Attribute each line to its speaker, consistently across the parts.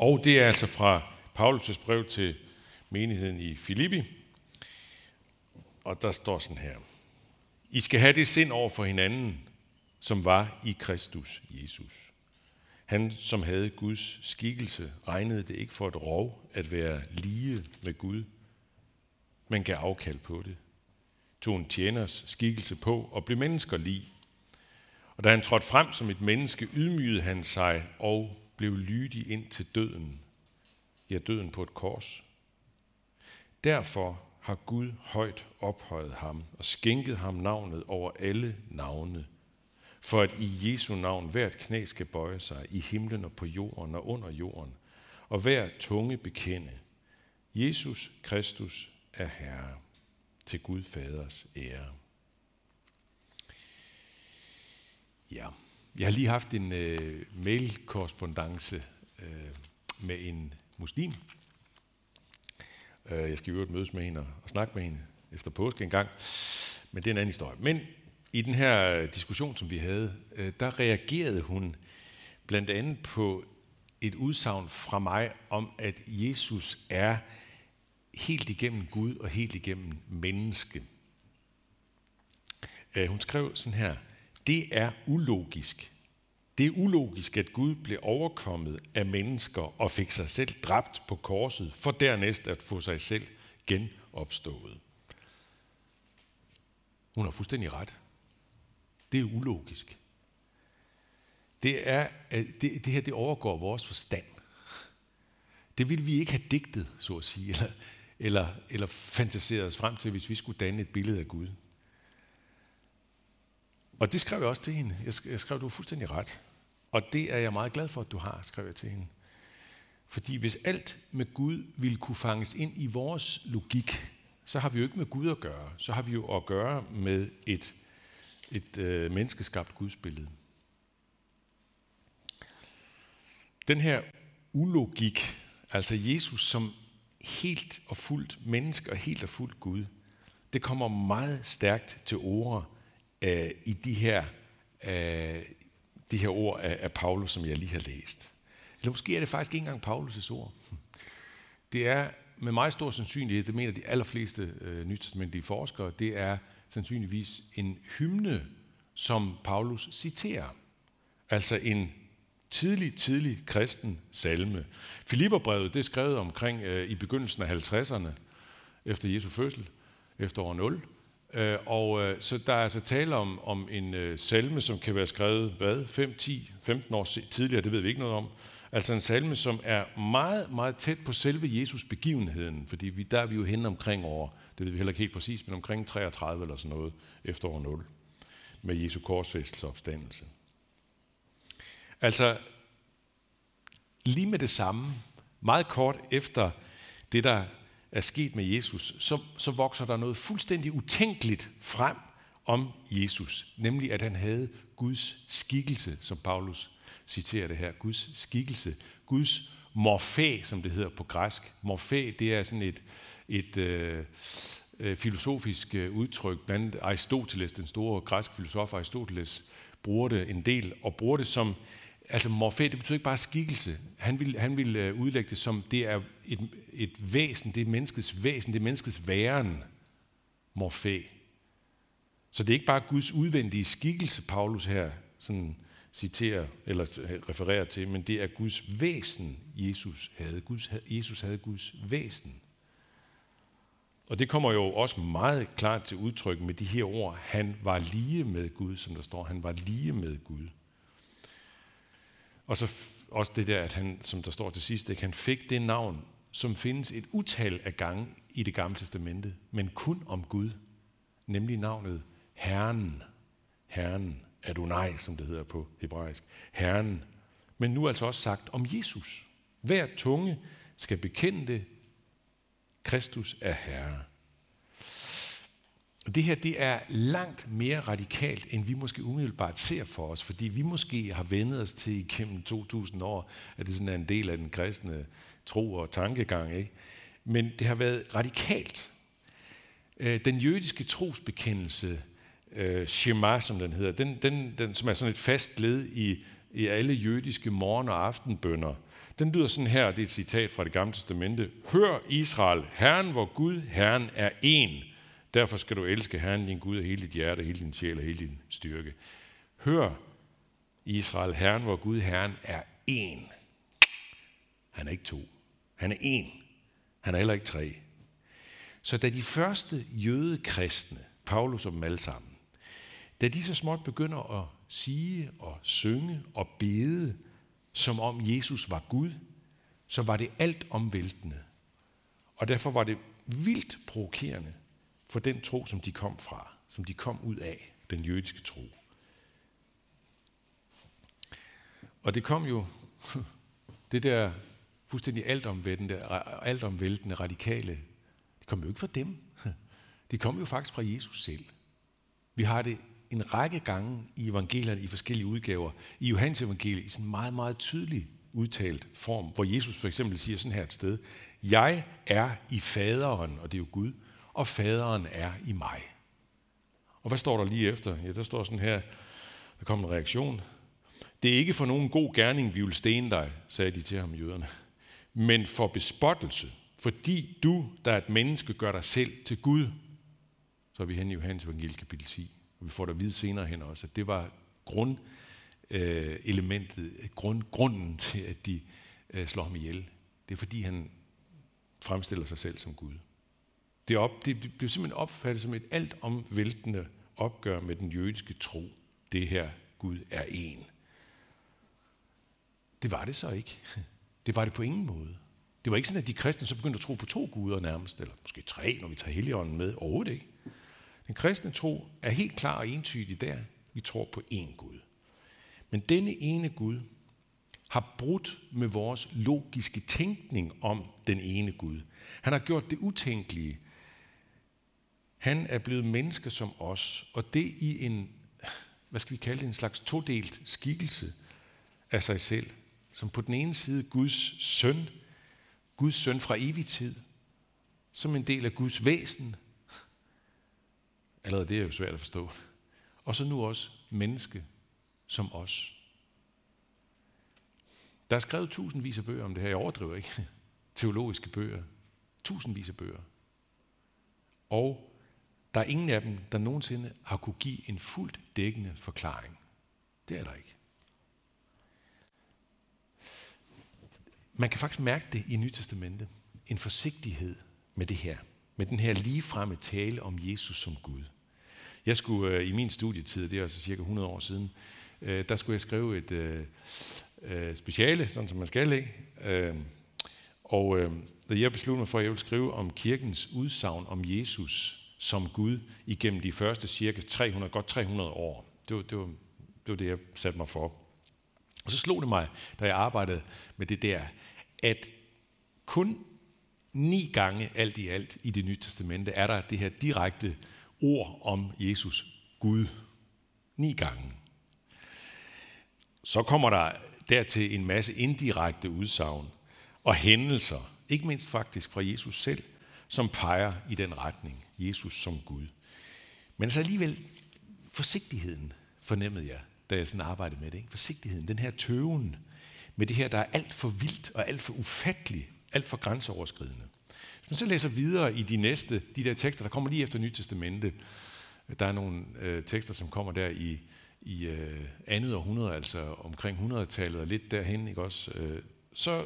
Speaker 1: Og det er altså fra Paulus' brev til menigheden i Filippi. Og der står sådan her. I skal have det sind over for hinanden, som var i Kristus Jesus. Han, som havde Guds skikkelse, regnede det ikke for et rov at være lige med Gud, men gav afkald på det. Tog en tjeners skikkelse på og blev mennesker lige. Og da han trådte frem som et menneske, ydmygede han sig og blev lydig ind til døden. Ja, døden på et kors. Derfor har Gud højt ophøjet ham og skænket ham navnet over alle navne, for at i Jesu navn hvert knæ skal bøje sig i himlen og på jorden og under jorden, og hver tunge bekende. Jesus Kristus er Herre til Gud Faders ære. Ja, jeg har lige haft en øh, mailkorrespondence øh, med en muslim. Øh, jeg skal jo mødes med hende og snakke med hende efter påske en gang, men det er en anden historie. Men i den her diskussion, som vi havde, øh, der reagerede hun blandt andet på et udsagn fra mig om, at Jesus er helt igennem Gud og helt igennem menneske. Øh, hun skrev sådan her, det er ulogisk. Det er ulogisk, at Gud blev overkommet af mennesker og fik sig selv dræbt på korset, for dernæst at få sig selv genopstået. Hun har fuldstændig ret. Det er ulogisk. Det, er, det, det her det overgår vores forstand. Det ville vi ikke have digtet, så at sige, eller, eller, eller fantaseret os frem til, hvis vi skulle danne et billede af Gud. Og det skrev jeg også til hende. Jeg skrev, jeg skrev du er fuldstændig ret. Og det er jeg meget glad for, at du har, skrev jeg til hende. Fordi hvis alt med Gud ville kunne fanges ind i vores logik, så har vi jo ikke med Gud at gøre. Så har vi jo at gøre med et, et øh, menneskeskabt gudsbillede. Den her ulogik, altså Jesus som helt og fuldt menneske og helt og fuldt Gud, det kommer meget stærkt til ord øh, i de her, øh, de her ord af, af Paulus, som jeg lige har læst. Eller måske er det faktisk ikke engang Paulus' ord. Det er med meget stor sandsynlighed, det mener de allerfleste øh, nytestamentlige forskere, det er sandsynligvis en hymne, som Paulus citerer. Altså en tidlig, tidlig kristen salme. Filipperbrevet, det er skrevet omkring øh, i begyndelsen af 50'erne, efter Jesu fødsel, efter år 0. Øh, og øh, så der er altså tale om, om en øh, salme, som kan være skrevet, hvad, 5, 10, 15 år tidligere, det ved vi ikke noget om. Altså en salme, som er meget, meget tæt på selve Jesus begivenheden, fordi vi, der er vi jo henne omkring år, det ved vi heller ikke helt præcis, men omkring 33 eller sådan noget, efter år 0, med Jesu korsfæstelse opstandelse. Altså, lige med det samme, meget kort efter det, der er sket med Jesus, så, så vokser der noget fuldstændig utænkeligt frem om Jesus, nemlig at han havde Guds skikkelse, som Paulus citerer det her, Guds skikkelse, Guds morfæ, som det hedder på græsk. Morfæ, det er sådan et, et øh, øh, filosofisk øh, udtryk, blandt Aristoteles, den store græske filosof Aristoteles, bruger det en del, og bruger det som altså morfæ, det betyder ikke bare skikkelse. Han vil, han vil øh, udlægge det som, det er et, et væsen, det er menneskets væsen, det er menneskets væren, morfæ. Så det er ikke bare Guds udvendige skikkelse, Paulus her sådan citerer eller øh, refererer til, men det er Guds væsen, Jesus havde. Guds, Jesus havde Guds væsen. Og det kommer jo også meget klart til udtryk med de her ord. Han var lige med Gud, som der står. Han var lige med Gud. Og så også det der, at han, som der står til sidst, at han fik det navn, som findes et utal af gange i det gamle testamente, men kun om Gud, nemlig navnet Herren. Herren, Adonai, som det hedder på hebraisk. Herren. Men nu altså også sagt om Jesus. Hver tunge skal bekende det. Kristus er Herre. Og det her det er langt mere radikalt, end vi måske umiddelbart ser for os, fordi vi måske har vendet os til igennem 2000 år, at det sådan er en del af den kristne tro og tankegang. Ikke? Men det har været radikalt. Øh, den jødiske trosbekendelse, øh, Shema som den hedder, den, den, den, som er sådan et fast led i, i alle jødiske morgen- og aftenbønder, Den lyder sådan her, det er et citat fra det gamle testamente. Hør Israel, Herren vor Gud, Herren er en. Derfor skal du elske Herren din Gud af hele dit hjerte, hele din sjæl og hele din styrke. Hør Israel, Herren vor Gud, Herren er én. Han er ikke to. Han er én. Han er heller ikke tre. Så da de første jødekristne, Paulus og dem alle sammen, da de så småt begynder at sige og synge og bede, som om Jesus var Gud, så var det alt omvæltende. Og derfor var det vildt provokerende for den tro, som de kom fra, som de kom ud af, den jødiske tro. Og det kom jo, det der fuldstændig altomvæltende, altomvæltende radikale, det kom jo ikke fra dem. Det kom jo faktisk fra Jesus selv. Vi har det en række gange i evangelierne i forskellige udgaver. I Johannes evangeliet i sådan en meget, meget tydelig udtalt form, hvor Jesus for eksempel siger sådan her et sted, Jeg er i faderen, og det er jo Gud, og faderen er i mig. Og hvad står der lige efter? Ja, der står sådan her, der kommer en reaktion. Det er ikke for nogen god gerning, vi vil stene dig, sagde de til ham, jøderne, men for bespottelse, fordi du, der er et menneske, gør dig selv til Gud. Så er vi hen i Johannes evangeliet kapitel 10. Og vi får det at vide senere hen også, at det var grundelementet, øh, grund, grunden til, at de øh, slår ham ihjel. Det er fordi, han fremstiller sig selv som Gud. Det, op, det blev simpelthen opfattet som et alt omvæltende opgør med den jødiske tro. Det her Gud er en. Det var det så ikke. Det var det på ingen måde. Det var ikke sådan, at de kristne så begyndte at tro på to guder nærmest, eller måske tre, når vi tager Helligånden med. Overhovedet ikke. Den kristne tro er helt klar og entydig der. Vi tror på én Gud. Men denne ene Gud har brudt med vores logiske tænkning om den ene Gud. Han har gjort det utænkelige. Han er blevet menneske som os, og det i en, hvad skal vi kalde det, en slags todelt skikkelse af sig selv. Som på den ene side Guds søn, Guds søn fra evig tid, som en del af Guds væsen, Allerede det er jo svært at forstå. Og så nu også menneske som os. Der er skrevet tusindvis af bøger om det her. Jeg overdriver ikke. Teologiske bøger. Tusindvis af bøger. Og der er ingen af dem, der nogensinde har kunne give en fuldt dækkende forklaring. Det er der ikke. Man kan faktisk mærke det i Nyt Testamente. En forsigtighed med det her med den her ligefremme tale om Jesus som Gud. Jeg skulle øh, i min studietid, det er altså cirka 100 år siden, øh, der skulle jeg skrive et øh, øh, speciale, sådan som man skal, ikke? Øh, og øh, jeg besluttede mig for, at jeg ville skrive om kirkens udsagn om Jesus som Gud igennem de første cirka 300, godt 300 år. Det var det, var, det, var det jeg satte mig for. Og så slog det mig, da jeg arbejdede med det der, at kun Ni gange alt i alt i det nye testamente er der det her direkte ord om Jesus Gud. Ni gange. Så kommer der dertil en masse indirekte udsagn og hændelser, ikke mindst faktisk fra Jesus selv, som peger i den retning, Jesus som Gud. Men så alligevel forsigtigheden fornemmede jeg, da jeg sådan arbejdede med det. Ikke? Forsigtigheden, den her tøven med det her, der er alt for vildt og alt for ufatteligt alt for grænseoverskridende. Hvis man så læser videre i de næste, de der tekster, der kommer lige efter Nyt Testamente, der er nogle øh, tekster, som kommer der i, i øh, andet århundrede, altså omkring 100-tallet og lidt derhen, ikke også, øh, så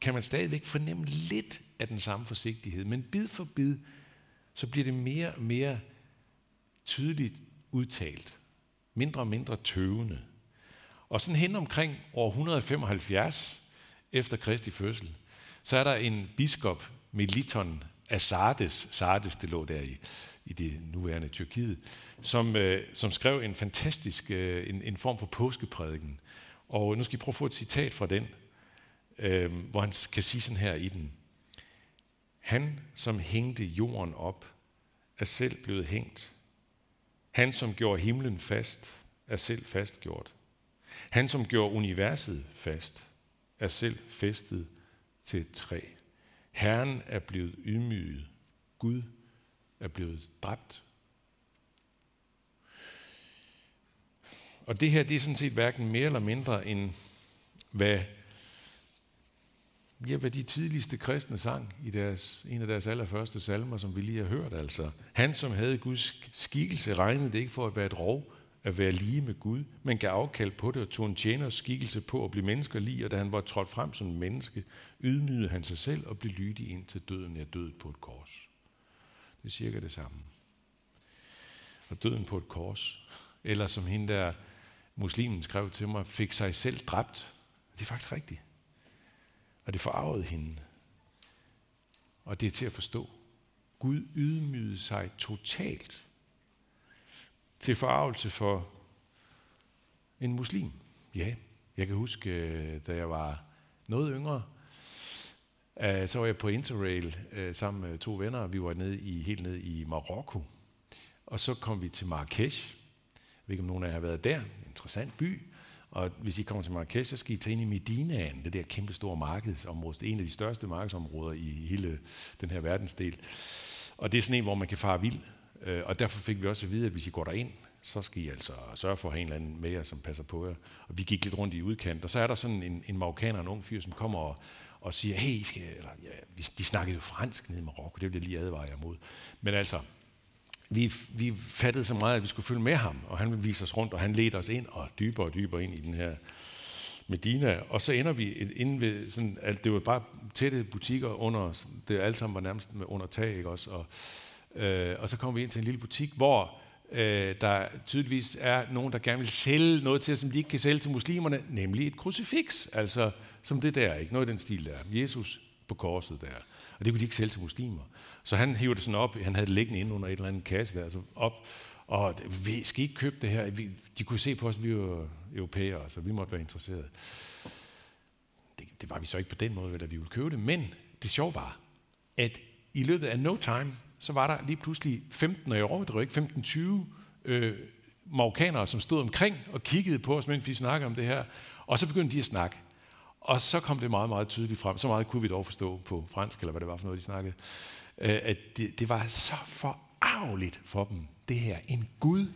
Speaker 1: kan man stadigvæk fornemme lidt af den samme forsigtighed, men bid for bid, så bliver det mere og mere tydeligt udtalt, mindre og mindre tøvende. Og sådan hen omkring år 175 efter Kristi fødsel, så er der en biskop, Meliton af Sardes, Sardes det lå der i, i det nuværende Tyrkiet, som, øh, som skrev en fantastisk, øh, en, en form for påskeprædiken. Og nu skal I prøve at få et citat fra den, øh, hvor han kan sige sådan her i den. Han, som hængte jorden op, er selv blevet hængt. Han, som gjorde himlen fast, er selv fastgjort. Han, som gjorde universet fast, er selv festet til et træ. Herren er blevet ydmyget. Gud er blevet dræbt. Og det her, det er sådan set hverken mere eller mindre end, hvad Ja, hvad de tidligste kristne sang i deres, en af deres allerførste salmer, som vi lige har hørt. Altså, han, som havde Guds skikkelse, regnede det ikke for at være et rov, at være lige med Gud, men gav afkald på det og tog en tjeners skikkelse på at blive mennesker lige, og da han var trådt frem som menneske, ydmygede han sig selv og blev lydig ind til døden, ja død på et kors. Det er cirka det samme. Og døden på et kors, eller som hende der muslimen skrev til mig, fik sig selv dræbt. Det er faktisk rigtigt. Og det forarvede hende. Og det er til at forstå. Gud ydmygede sig totalt til forarvelse for en muslim. Ja, jeg kan huske, øh, da jeg var noget yngre, øh, så var jeg på Interrail øh, sammen med to venner. Vi var nede i, helt nede i Marokko. Og så kom vi til Marrakesh. Jeg ved ikke, om nogen af jer har været der. Interessant by. Og hvis I kommer til Marrakesh, så skal I tage ind i Medinaen, det der kæmpe store markedsområde. Det er en af de største markedsområder i hele den her verdensdel. Og det er sådan en, hvor man kan fare vild. Øh, og derfor fik vi også at vide, at hvis I går derind, så skal I altså sørge for at have en eller anden med jer, som passer på jer. Og vi gik lidt rundt i udkant, og så er der sådan en, en marokkaner, en ung fyr, som kommer og, og siger, hey, I skal, eller, ja, de snakkede jo fransk nede i Marokko, det vil jeg lige advare jer mod. Men altså, vi, vi fattede så meget, at vi skulle følge med ham, og han ville vise os rundt, og han ledte os ind og dybere og dybere ind i den her Medina. Og så ender vi inde ved, sådan, at det var bare tætte butikker under, det alt sammen var nærmest under tag, ikke også? Og, øh, og så kommer vi ind til en lille butik, hvor øh, der tydeligvis er nogen, der gerne vil sælge noget til, som de ikke kan sælge til muslimerne, nemlig et krucifix, altså som det der, ikke noget i den stil der. Jesus på korset der. Og det kunne de ikke sælge til muslimer. Så han hiver det sådan op, han havde det liggende inde under et eller andet kasse der, altså op, og vi skal ikke købe det her. Vi, de kunne se på os, at vi var europæere, så vi måtte være interesserede. Det, det var vi så ikke på den måde, at vi ville købe det, men det sjove var, at i løbet af no time, så var der lige pludselig 15, og jeg overdriver ikke, 15-20 øh, marokkanere, som stod omkring og kiggede på os, mens vi snakkede om det her. Og så begyndte de at snakke. Og så kom det meget, meget tydeligt frem. Så meget kunne vi dog forstå på fransk, eller hvad det var for noget, de snakkede. Øh, at det, det var så forarveligt for dem, det her. En Gud,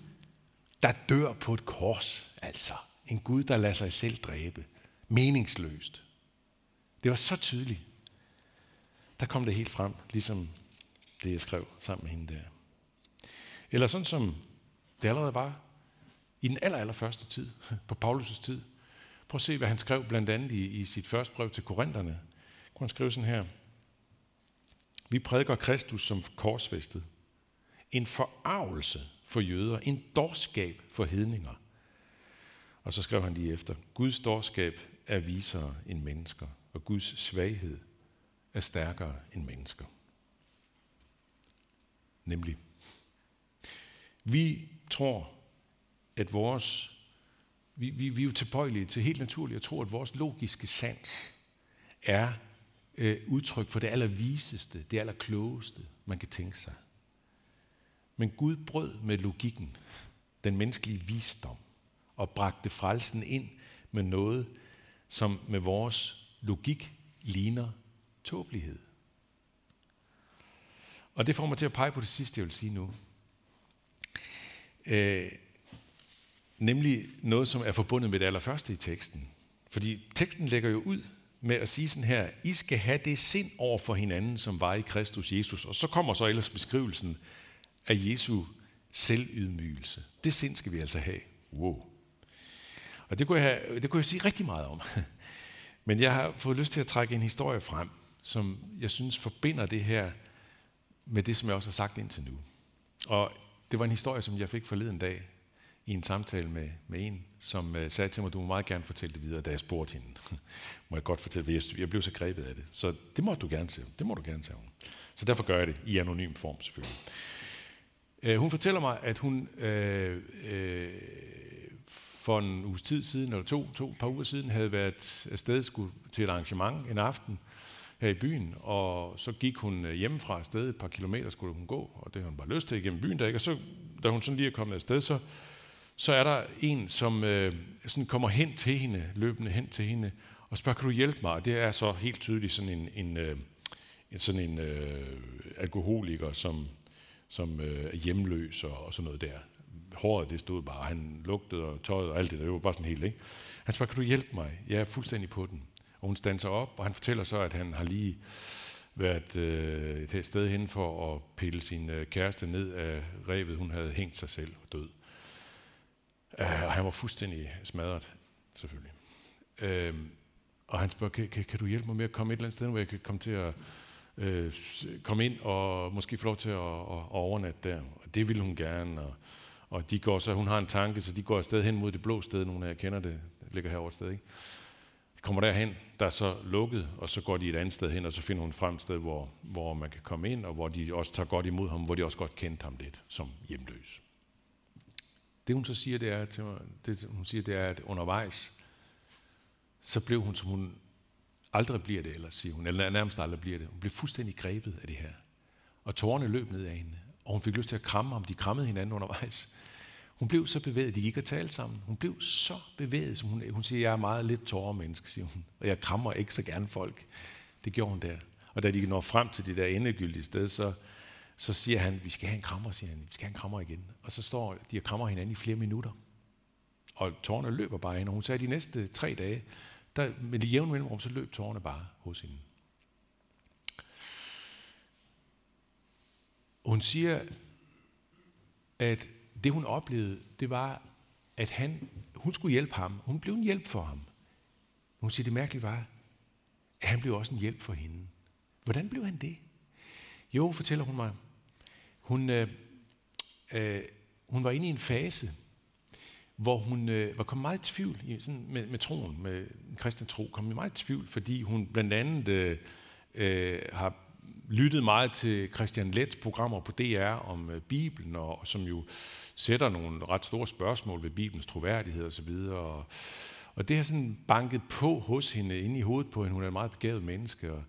Speaker 1: der dør på et kors, altså. En Gud, der lader sig selv dræbe. Meningsløst. Det var så tydeligt. Der kom det helt frem, ligesom det jeg skrev sammen med hende der. Eller sådan som det allerede var i den aller, aller første tid, på Paulus' tid. Prøv at se, hvad han skrev blandt andet i, i sit første brev til Korintherne. Kunne han skrive sådan her. Vi prædiker Kristus som korsfæstet. En forarvelse for jøder. En dårskab for hedninger. Og så skrev han lige efter. Guds dårskab er visere end mennesker, og Guds svaghed er stærkere end mennesker. Nemlig, vi tror, at vores, vi, vi, vi er jo tilbøjelige til helt naturligt at tro, at vores logiske sans er øh, udtryk for det allerviseste, det allerklogeste, man kan tænke sig. Men Gud brød med logikken, den menneskelige visdom, og bragte frelsen ind med noget, som med vores logik ligner tåbelighed. Og det får mig til at pege på det sidste, jeg vil sige nu. Øh, nemlig noget, som er forbundet med det allerførste i teksten. Fordi teksten lægger jo ud med at sige sådan her, I skal have det sind over for hinanden, som var i Kristus Jesus. Og så kommer så ellers beskrivelsen af Jesu selvydmygelse. Det sind skal vi altså have. Wow. Og det kunne, jeg have, det kunne jeg sige rigtig meget om. Men jeg har fået lyst til at trække en historie frem, som jeg synes forbinder det her med det, som jeg også har sagt indtil nu. Og det var en historie, som jeg fik forleden dag i en samtale med, med en, som øh, sagde til mig, du må meget gerne fortælle det videre, da jeg spurgte hende. må jeg godt fortælle, jeg, jeg blev så grebet af det. Så det må du gerne til. Det må du gerne til. Så derfor gør jeg det i anonym form selvfølgelig. Øh, hun fortæller mig, at hun øh, øh, for en uges tid siden, eller to, to par uger siden, havde været afsted skulle til et arrangement en aften, her i byen, og så gik hun øh, hjemmefra afsted, et par kilometer skulle hun gå, og det havde hun bare lyst til igennem byen der, ikke? og så, da hun sådan lige er kommet afsted, så, så er der en, som øh, sådan kommer hen til hende, løbende hen til hende, og spørger, kan du hjælpe mig? Og det er så helt tydeligt sådan en, en, øh, en sådan en øh, alkoholiker, som, som øh, er hjemløs og, og sådan noget der. Håret, det stod bare, han lugtede og tøjet og alt det der, det var bare sådan helt, ikke? Han spørger, kan du hjælpe mig? Jeg er fuldstændig på den. Og hun standser op, og han fortæller så, at han har lige været øh, et sted hen for at pille sin øh, kæreste ned af revet. Hun havde hængt sig selv og død. Øh, og han var fuldstændig smadret, selvfølgelig. Øh, og han spørger, kan, kan, kan du hjælpe mig med at komme et eller andet sted, hvor jeg kan komme til at øh, komme ind og måske få lov til at, at, at overnatte der. Og det ville hun gerne. Og, og de går så, hun har en tanke, så de går afsted hen mod det blå sted. Nogle af jer kender det, det ligger herovre et sted. Ikke? De kommer derhen, der er så lukket, og så går de et andet sted hen, og så finder hun frem et sted, hvor, hvor man kan komme ind, og hvor de også tager godt imod ham, hvor de også godt kendte ham lidt som hjemløs. Det hun så siger, det er, til mig, det, hun siger, det er, at undervejs, så blev hun, som hun aldrig bliver det ellers, siger hun, eller nærmest aldrig bliver det. Hun blev fuldstændig grebet af det her. Og tårerne løb ned af hende, og hun fik lyst til at kramme ham. De krammede hinanden undervejs. Hun blev så bevæget, de gik og talte sammen. Hun blev så bevæget, som hun, hun siger, jeg er meget lidt tårermenneske, siger hun. Og jeg krammer ikke så gerne folk. Det gjorde hun der. Og da de når frem til det der endegyldige sted, så, så siger han, vi skal have en krammer, siger han. Vi skal have en krammer igen. Og så står de og krammer hinanden i flere minutter. Og tårerne løber bare ind, og hun sagde, at de næste tre dage, der, med det jævne mellemrum, så løb tårerne bare hos hende. Hun siger, at det hun oplevede, det var, at han, hun skulle hjælpe ham. Hun blev en hjælp for ham. Hun siger, det mærkelige var, at han blev også en hjælp for hende. Hvordan blev han det? Jo, fortæller hun mig. Hun, øh, øh, hun var inde i en fase, hvor hun øh, var kommet meget i tvivl i, sådan med, med troen, med en kristen tro, kom i meget i tvivl, fordi hun blandt andet øh, øh, har lyttet meget til Christian Lets programmer på DR om øh, Bibelen, og, og som jo sætter nogle ret store spørgsmål ved Bibelens troværdighed osv., og, og det har sådan banket på hos hende, inde i hovedet på hende. Hun er et meget begavet menneske, og,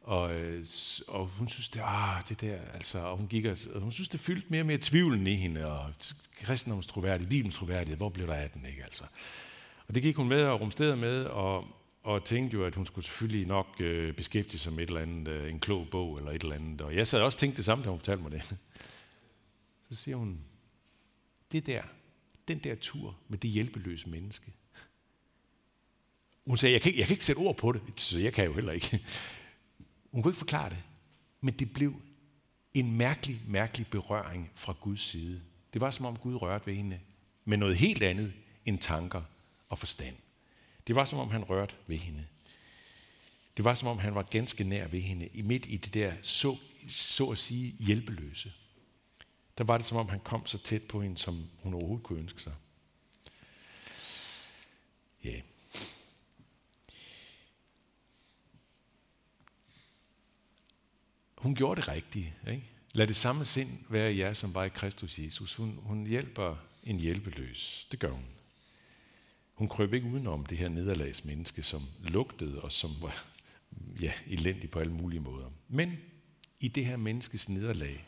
Speaker 1: og, øh, og hun synes, det, ah, det der, altså, og hun, gik og, og hun synes, det fyldte mere og mere tvivlen i hende, og kristendoms troværdighed, Bibelens troværdighed, hvor blev der af den, ikke altså? Og det gik hun med og rumsterede med, og, og tænkte jo, at hun skulle selvfølgelig nok øh, beskæftige sig med et eller andet, øh, en klog bog eller et eller andet. Og jeg sad også og tænkte det samme, da hun fortalte mig det. Så siger hun, det der, den der tur med det hjælpeløse menneske. Hun sagde, jeg kan, jeg kan ikke sætte ord på det, så jeg kan jo heller ikke. Hun kunne ikke forklare det, men det blev en mærkelig, mærkelig berøring fra Guds side. Det var som om Gud rørte ved hende med noget helt andet end tanker og forstand. Det var som om han rørte ved hende. Det var som om han var ganske nær ved hende, midt i det der så, så at sige hjælpeløse. Der var det som om han kom så tæt på hende, som hun overhovedet kunne ønske sig. Ja. Yeah. Hun gjorde det rigtige. Ikke? Lad det samme sind være i jer, som var i Kristus Jesus. Hun, hun hjælper en hjælpeløs. Det gør hun. Hun krøb ikke udenom det her nederlagsmenneske, som lugtede og som var ja, elendig på alle mulige måder. Men i det her menneskes nederlag,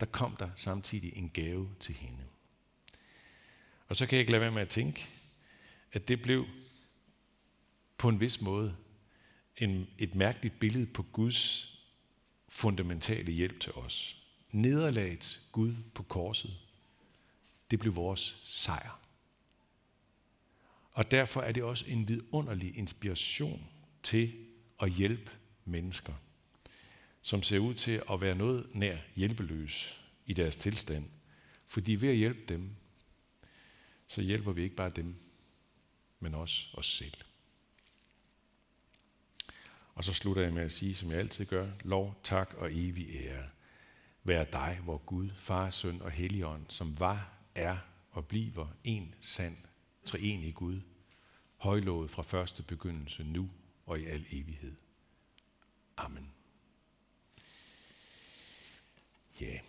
Speaker 1: der kom der samtidig en gave til hende. Og så kan jeg ikke lade være med at tænke, at det blev på en vis måde en, et mærkeligt billede på Guds fundamentale hjælp til os. Nederlaget Gud på korset, det blev vores sejr. Og derfor er det også en vidunderlig inspiration til at hjælpe mennesker, som ser ud til at være noget nær hjælpeløs i deres tilstand. Fordi ved at hjælpe dem, så hjælper vi ikke bare dem, men også os selv. Og så slutter jeg med at sige, som jeg altid gør, lov, tak og evig ære. Vær dig, hvor Gud, Far, Søn og Helligånd, som var, er og bliver en sand, treenig Gud, højlovet fra første begyndelse nu og i al evighed. Amen. Yeah.